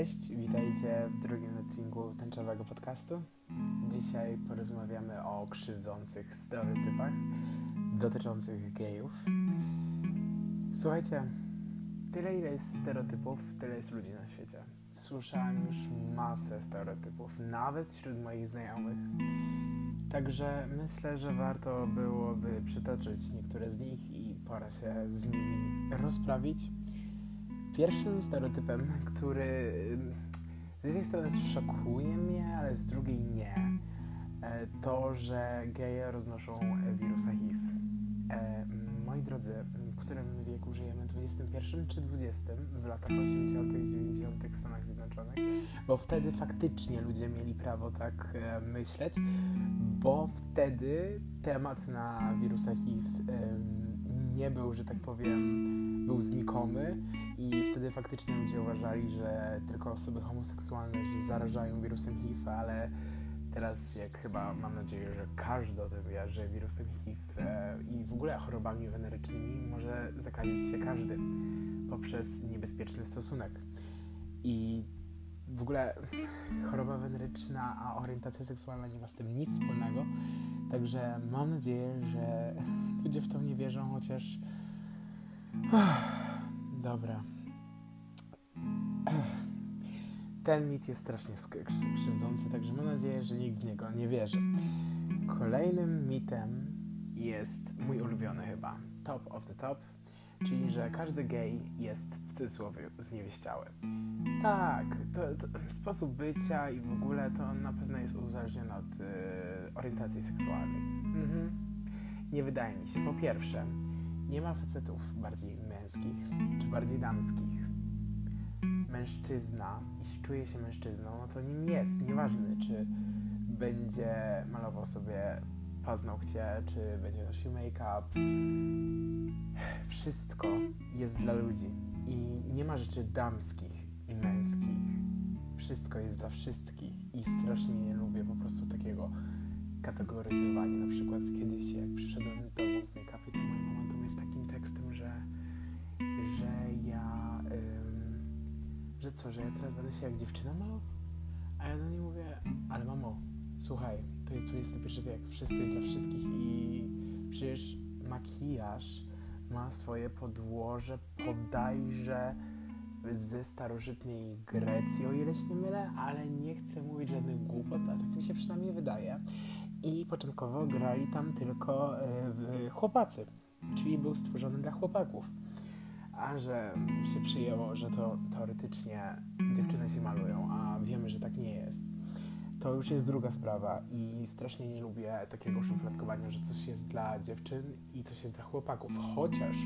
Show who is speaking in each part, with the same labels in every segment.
Speaker 1: Cześć, witajcie w drugim odcinku tęczowego podcastu. Dzisiaj porozmawiamy o krzywdzących stereotypach dotyczących gejów. Słuchajcie, tyle ile jest stereotypów, tyle jest ludzi na świecie. Słyszałem już masę stereotypów, nawet wśród moich znajomych. Także myślę, że warto byłoby przytoczyć niektóre z nich i pora się z nimi rozprawić Pierwszym stereotypem, który z jednej strony szokuje mnie, ale z drugiej nie, e, to, że geje roznoszą wirusa HIV. E, moi drodzy, w którym wieku żyjemy? 21 czy 20? W latach 80., 90. w Stanach Zjednoczonych? Bo wtedy faktycznie ludzie mieli prawo tak e, myśleć, bo wtedy temat na wirusa HIV nie był, że tak powiem, był znikomy i wtedy faktycznie ludzie uważali, że tylko osoby homoseksualne zarażają wirusem HIV, ale teraz jak chyba mam nadzieję, że każdy o tym wie, że wirusem HIV e, i w ogóle chorobami wenerycznymi może zakazić się każdy poprzez niebezpieczny stosunek. I w ogóle choroba weneryczna, a orientacja seksualna nie ma z tym nic wspólnego. Także mam nadzieję, że ludzie w to nie wierzą, chociaż. Dobra. Ten mit jest strasznie krzywdzący, także mam nadzieję, że nikt w niego nie wierzy. Kolejnym mitem jest mój ulubiony chyba. Top of the top, czyli że każdy gej jest w cudzysłowie zniewieściały. Tak, to, to, sposób bycia i w ogóle to na pewno jest uzależnione od y, orientacji seksualnej. Mhm. Nie wydaje mi się. Po pierwsze, nie ma facetów bardziej męskich czy bardziej damskich. Mężczyzna, jeśli czuje się mężczyzną, no to nim jest. Nieważne, czy będzie malował sobie paznokcie, czy będzie nosił make-up. Wszystko jest dla ludzi i nie ma rzeczy damskich i męskich. Wszystko jest dla wszystkich i strasznie nie lubię po prostu takiego kategoryzowania. Na przykład kiedyś jak przyszedłem do domu w make-upie, to moja mama to jest takim tekstem, że, że ja, ym, że co, że ja teraz będę się jak dziewczyna malował? A ja do niej mówię, ale mamo, słuchaj, to jest XXI wiek, wszystko jest dla wszystkich i przecież makijaż ma swoje podłoże podajże ze starożytnej Grecji, o ile się nie mylę, ale nie chcę mówić żadnych głupot, a tak mi się przynajmniej wydaje. I początkowo grali tam tylko e, chłopacy, czyli był stworzony dla chłopaków. A że się przyjęło, że to teoretycznie dziewczyny się malują, a wiemy, że tak nie jest to już jest druga sprawa i strasznie nie lubię takiego szufladkowania, że coś jest dla dziewczyn i coś jest dla chłopaków. Chociaż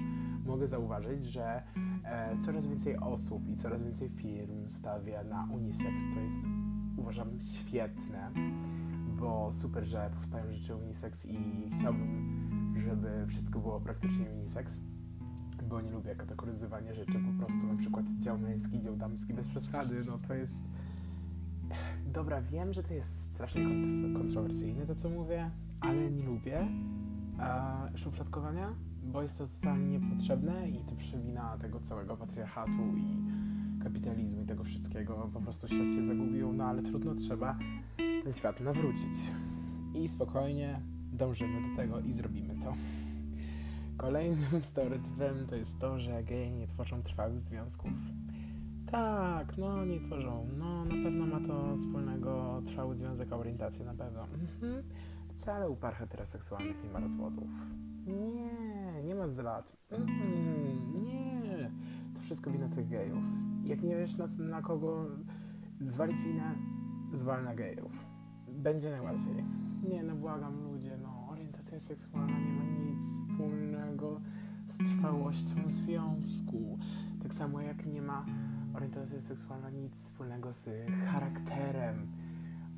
Speaker 1: mogę zauważyć, że e, coraz więcej osób i coraz więcej firm stawia na unisex, co jest uważam świetne, bo super, że powstają rzeczy unisex i chciałbym, żeby wszystko było praktycznie unisex bo nie lubię kategoryzowania rzeczy po prostu, na przykład dział męski, dział damski bez przesady, no to jest dobra, wiem, że to jest strasznie kontrowersyjne to, co mówię, ale nie lubię e, szufladkowania, bo jest to totalnie niepotrzebne i to przewina tego całego patriarchatu i kapitalizmu i tego wszystkiego. Po prostu świat się zagubił, no ale trudno, trzeba ten świat nawrócić. I spokojnie dążymy do tego i zrobimy to. Kolejnym stereotypem to jest to, że geje nie tworzą trwałych związków. Tak, no nie tworzą. No na pewno ma to wspólnego trwały związek, orientację na pewno. Mhm. Wcale u par heteroseksualnych nie ma rozwodów. Nie, nie ma zdrad. Mhm. Nie, to wszystko wina tych gejów. Jak nie wiesz na, na kogo zwalić winę, zwal na gejów. Będzie najłatwiej. Nie, no błagam ludzie, no orientacja seksualna nie ma nic wspólnego z trwałością związku. Tak samo jak nie ma orientacja seksualna nic wspólnego z charakterem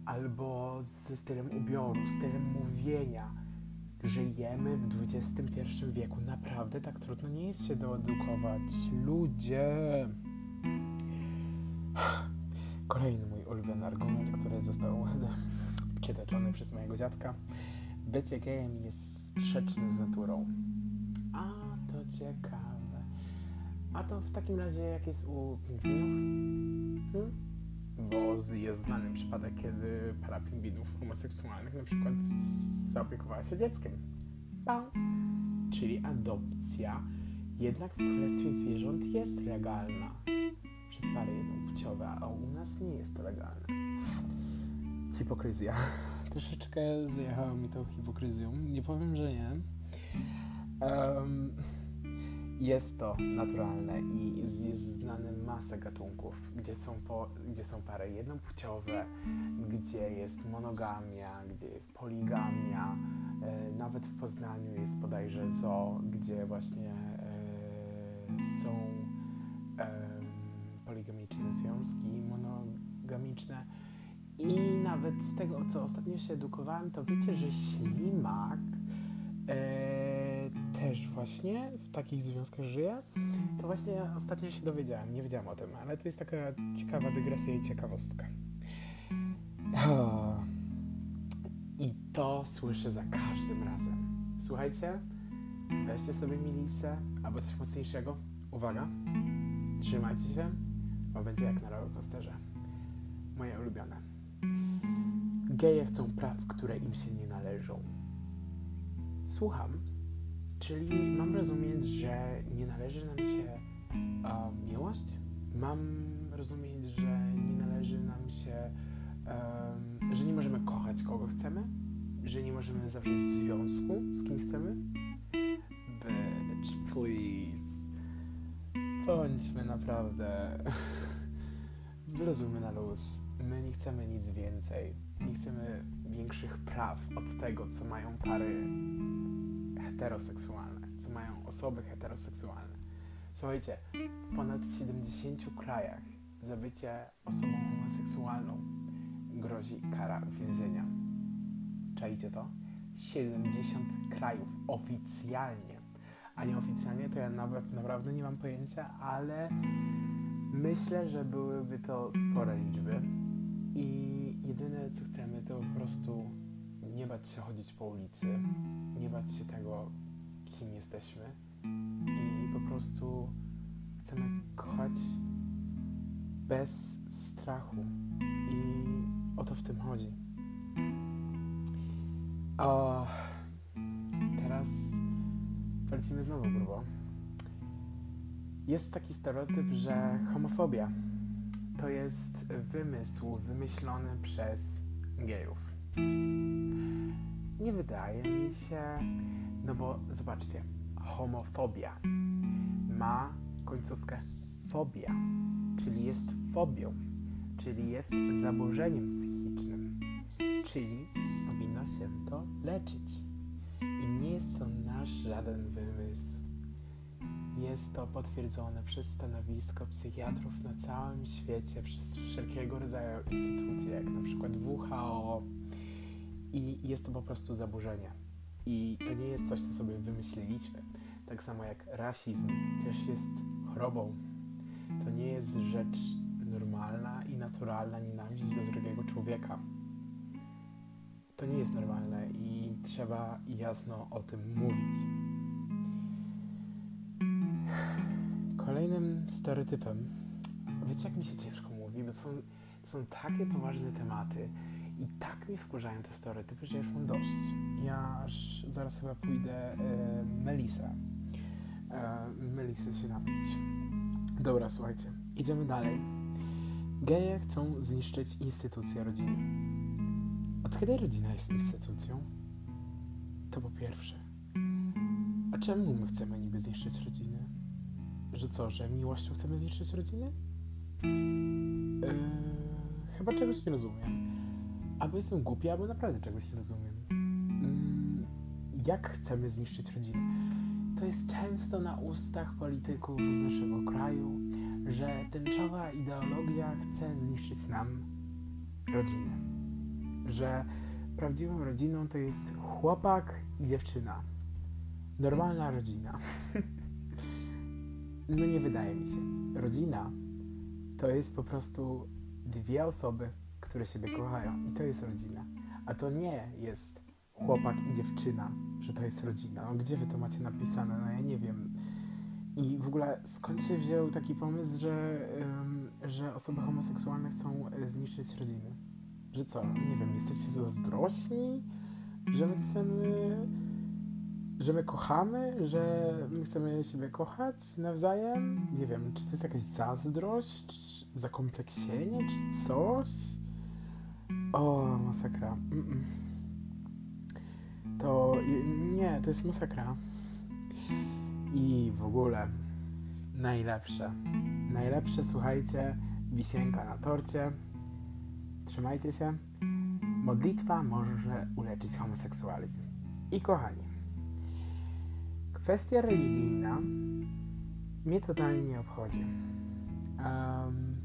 Speaker 1: albo ze stylem ubioru, stylem mówienia. Żyjemy w XXI wieku. Naprawdę tak trudno nie jest się doedukować. Ludzie! Kolejny mój ulubiony argument, który został przytoczony przez mojego dziadka. Bycie gejem jest sprzeczne z naturą. A, to ciekawe. A to w takim razie jak jest u pingwinów? Hmm? Bo jest znany przypadek, kiedy para pingwinów homoseksualnych na przykład zaopiekowała się dzieckiem. Bam. Czyli adopcja jednak w Królestwie Zwierząt jest legalna przez pary jednopłciowe, a u nas nie jest to legalne. Hipokryzja. Troszeczkę zjechało mi tą hipokryzją. Nie powiem, że nie. Um, jest to naturalne i jest znane masa gatunków, gdzie są, po, gdzie są pary jednopłciowe, gdzie jest monogamia, gdzie jest poligamia. E, nawet w Poznaniu jest bodajże zoo, gdzie właśnie e, są poligamiczne związki, monogamiczne. I nawet z tego, co ostatnio się edukowałem, to wiecie, że ślimak e, też właśnie w takich związkach żyje. To właśnie ostatnio się dowiedziałem, nie wiedziałem o tym, ale to jest taka ciekawa dygresja i ciekawostka. I to słyszę za każdym razem. Słuchajcie, weźcie sobie milisę albo coś mocniejszego. Uwaga, trzymajcie się, bo będzie jak na rollercoasterze. Moje ulubione. Geje chcą praw, które im się nie należą. Słucham, czyli mam rozumieć, że nie należy nam się um, miłość? Mam rozumieć, że nie należy nam się, um, że nie możemy kochać kogo chcemy? Że nie możemy zawrzeć związku z kim chcemy? Bitch, please. Bądźmy naprawdę. Wyluzujmy na luz. My nie chcemy nic więcej. Nie chcemy większych praw od tego, co mają pary heteroseksualne, co mają osoby heteroseksualne. Słuchajcie, w ponad 70 krajach za bycie osobą homoseksualną grozi kara więzienia. Czajcie to? 70 krajów oficjalnie. A nieoficjalnie to ja nawet naprawdę nie mam pojęcia, ale myślę, że byłyby to spore liczby. I jedyne co chcemy to po prostu nie bać się chodzić po ulicy, nie bać się tego, kim jesteśmy i po prostu chcemy kochać bez strachu i o to w tym chodzi. A teraz wrócimy znowu grubo. Jest taki stereotyp, że homofobia to jest wymysł wymyślony przez gejów. Nie wydaje mi się, no bo zobaczcie, homofobia ma końcówkę fobia, czyli jest fobią, czyli jest zaburzeniem psychicznym, czyli powinno się to leczyć. I nie jest to nasz żaden wymysł. Jest to potwierdzone przez stanowisko psychiatrów na całym świecie, przez wszelkiego rodzaju instytucje, jak na przykład WHO. I jest to po prostu zaburzenie. I to nie jest coś, co sobie wymyśliliśmy. Tak samo jak rasizm też jest chorobą. To nie jest rzecz normalna i naturalna nienawiść do drugiego człowieka. To nie jest normalne i trzeba jasno o tym mówić. Kolejnym stereotypem, wiecie jak mi się ciężko mówi, bo to są, to są takie poważne tematy i tak mi wkurzają te stereotypy, że ja już mam dość. Ja aż zaraz chyba pójdę e, Melisę. E, Melisę się napić. Dobra, słuchajcie, idziemy dalej. Geje chcą zniszczyć instytucję rodziny. Od kiedy rodzina jest instytucją? To po pierwsze. A czemu my chcemy niby zniszczyć rodzinę? Że co, że miłością chcemy zniszczyć rodzinę? Yy, chyba czegoś nie rozumiem. Albo jestem głupi, albo naprawdę czegoś nie rozumiem. Yy, jak chcemy zniszczyć rodzinę? To jest często na ustach polityków z naszego kraju, że tęczowa ideologia chce zniszczyć nam rodzinę. Że prawdziwą rodziną to jest chłopak i dziewczyna. Normalna rodzina. No nie wydaje mi się. Rodzina to jest po prostu dwie osoby, które siebie kochają i to jest rodzina. A to nie jest chłopak i dziewczyna, że to jest rodzina. No gdzie wy to macie napisane? No ja nie wiem. I w ogóle skąd się wziął taki pomysł, że, że osoby homoseksualne chcą e, zniszczyć rodziny. Że co, nie wiem, jesteście zazdrośni, że my chcemy, że my kochamy, że my chcemy siebie kochać nawzajem? Nie wiem, czy to jest jakaś zazdrość, zakompleksienie, czy coś? O, masakra. To nie, to jest masakra. I w ogóle najlepsze. Najlepsze, słuchajcie, wisienka na torcie. Trzymajcie się. Modlitwa może uleczyć homoseksualizm. I kochani, kwestia religijna mnie totalnie nie obchodzi. Um,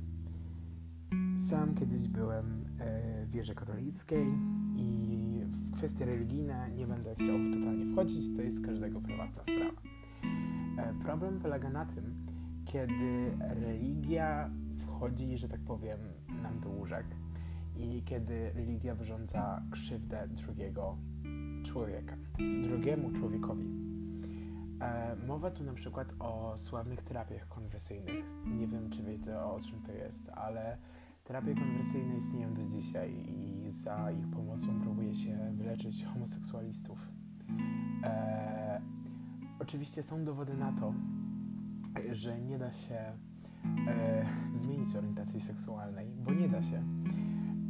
Speaker 1: sam kiedyś byłem wierze katolickiej i w kwestie religijne nie będę chciał totalnie wchodzić, to jest każdego prywatna sprawa. E, problem polega na tym, kiedy religia wchodzi, że tak powiem, nam do łóżek i kiedy religia wyrządza krzywdę drugiego człowieka, drugiemu człowiekowi. E, mowa tu na przykład o sławnych terapiach konwersyjnych. Nie wiem, czy wiecie o czym to jest, ale terapie konwersyjne istnieją do dzisiaj i za ich pomocą próbuje się wyleczyć homoseksualistów. E, oczywiście są dowody na to, że nie da się e, zmienić orientacji seksualnej, bo nie da się,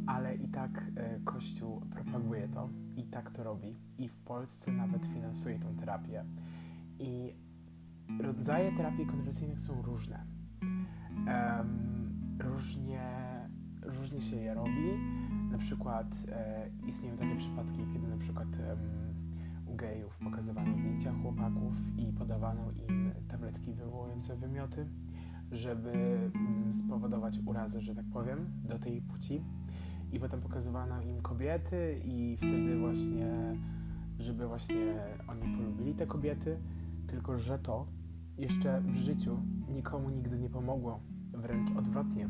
Speaker 1: ale i tak e, Kościół propaguje to i tak to robi i w Polsce nawet finansuje tą terapię. I rodzaje terapii konwersyjnych są różne. Um, różnie, różnie się je robi. Na przykład e, istnieją takie przypadki, kiedy na przykład u gejów pokazywano zdjęcia chłopaków i podawano im tabletki wywołujące wymioty, żeby mm, spowodować urazę, że tak powiem, do tej płci. I potem pokazywano im kobiety i wtedy właśnie, żeby właśnie oni polubili te kobiety, tylko że to jeszcze w życiu nikomu nigdy nie pomogło, wręcz odwrotnie.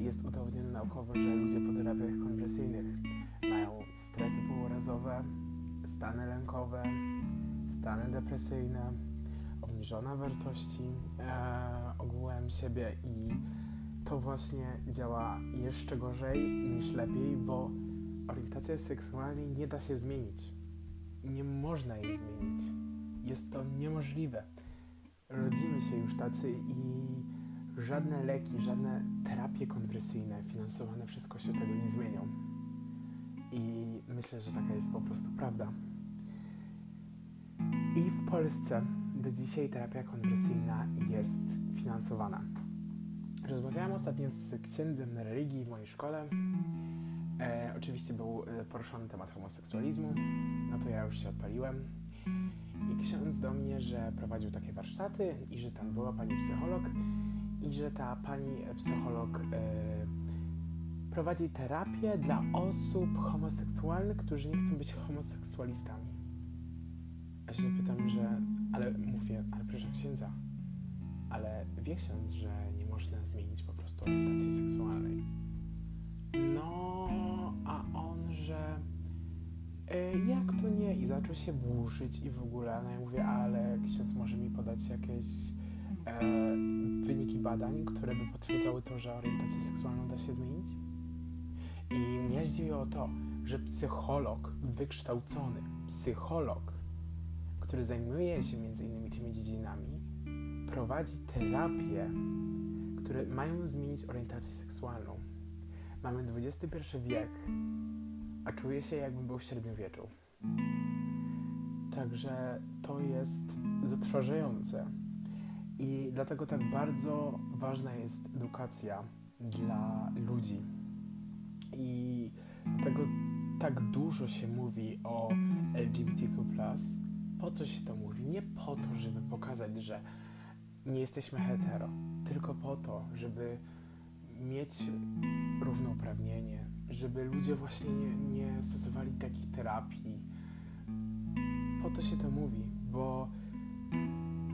Speaker 1: Jest udowodnione naukowo, że ludzie po terapiach konwersyjnych mają stresy pourazowe, stany lękowe, stany depresyjne, obniżone wartości e, ogółem siebie i to właśnie działa jeszcze gorzej niż lepiej, bo orientacja seksualna nie da się zmienić. Nie można jej zmienić. Jest to niemożliwe. Rodzimy się już tacy i żadne leki, żadne terapie konwersyjne finansowane przez Kościół tego nie zmienią. I myślę, że taka jest po prostu prawda. I w Polsce do dzisiaj terapia konwersyjna jest finansowana. Rozmawiałam ostatnio z księdzem na religii w mojej szkole. E, oczywiście był e, poruszony temat homoseksualizmu, no to ja już się odpaliłem. I ksiądz do mnie, że prowadził takie warsztaty i że tam była pani psycholog i że ta pani psycholog e, prowadzi terapię dla osób homoseksualnych, którzy nie chcą być homoseksualistami. A się pytam, że, ale mówię, ale proszę księdza, ale wie ksiądz, że nie można zmienić po prostu orientacji seksualnej. No, a on, że e, jak to nie? I zaczął się burzyć i w ogóle, no ja mówię, ale ksiądz może mi podać jakieś e, wyniki badań, które by potwierdzały to, że orientację seksualną da się zmienić? I mnie zdziwiło to, że psycholog wykształcony, psycholog, który zajmuje się między innymi tymi dziedzinami, prowadzi terapie, które mają zmienić orientację seksualną. Mamy XXI wiek, a czuję się jakbym był w średniowieczu. Także to jest zatrważające. I dlatego tak bardzo ważna jest edukacja dla ludzi. I dlatego tak dużo się mówi o LGBTQ. Po co się to mówi? Nie po to, żeby pokazać, że nie jesteśmy hetero, tylko po to, żeby mieć równouprawnienie, żeby ludzie właśnie nie, nie stosowali takich terapii. Po to się to mówi, bo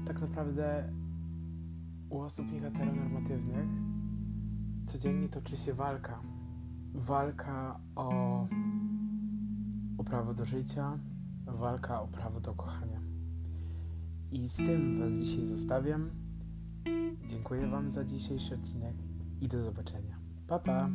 Speaker 1: tak naprawdę u osób nieheteronormatywnych codziennie toczy się walka. Walka o, o prawo do życia, walka o prawo do kochania. I z tym Was dzisiaj zostawiam. Dziękuję Wam za dzisiejszy odcinek i do zobaczenia. Pa, pa!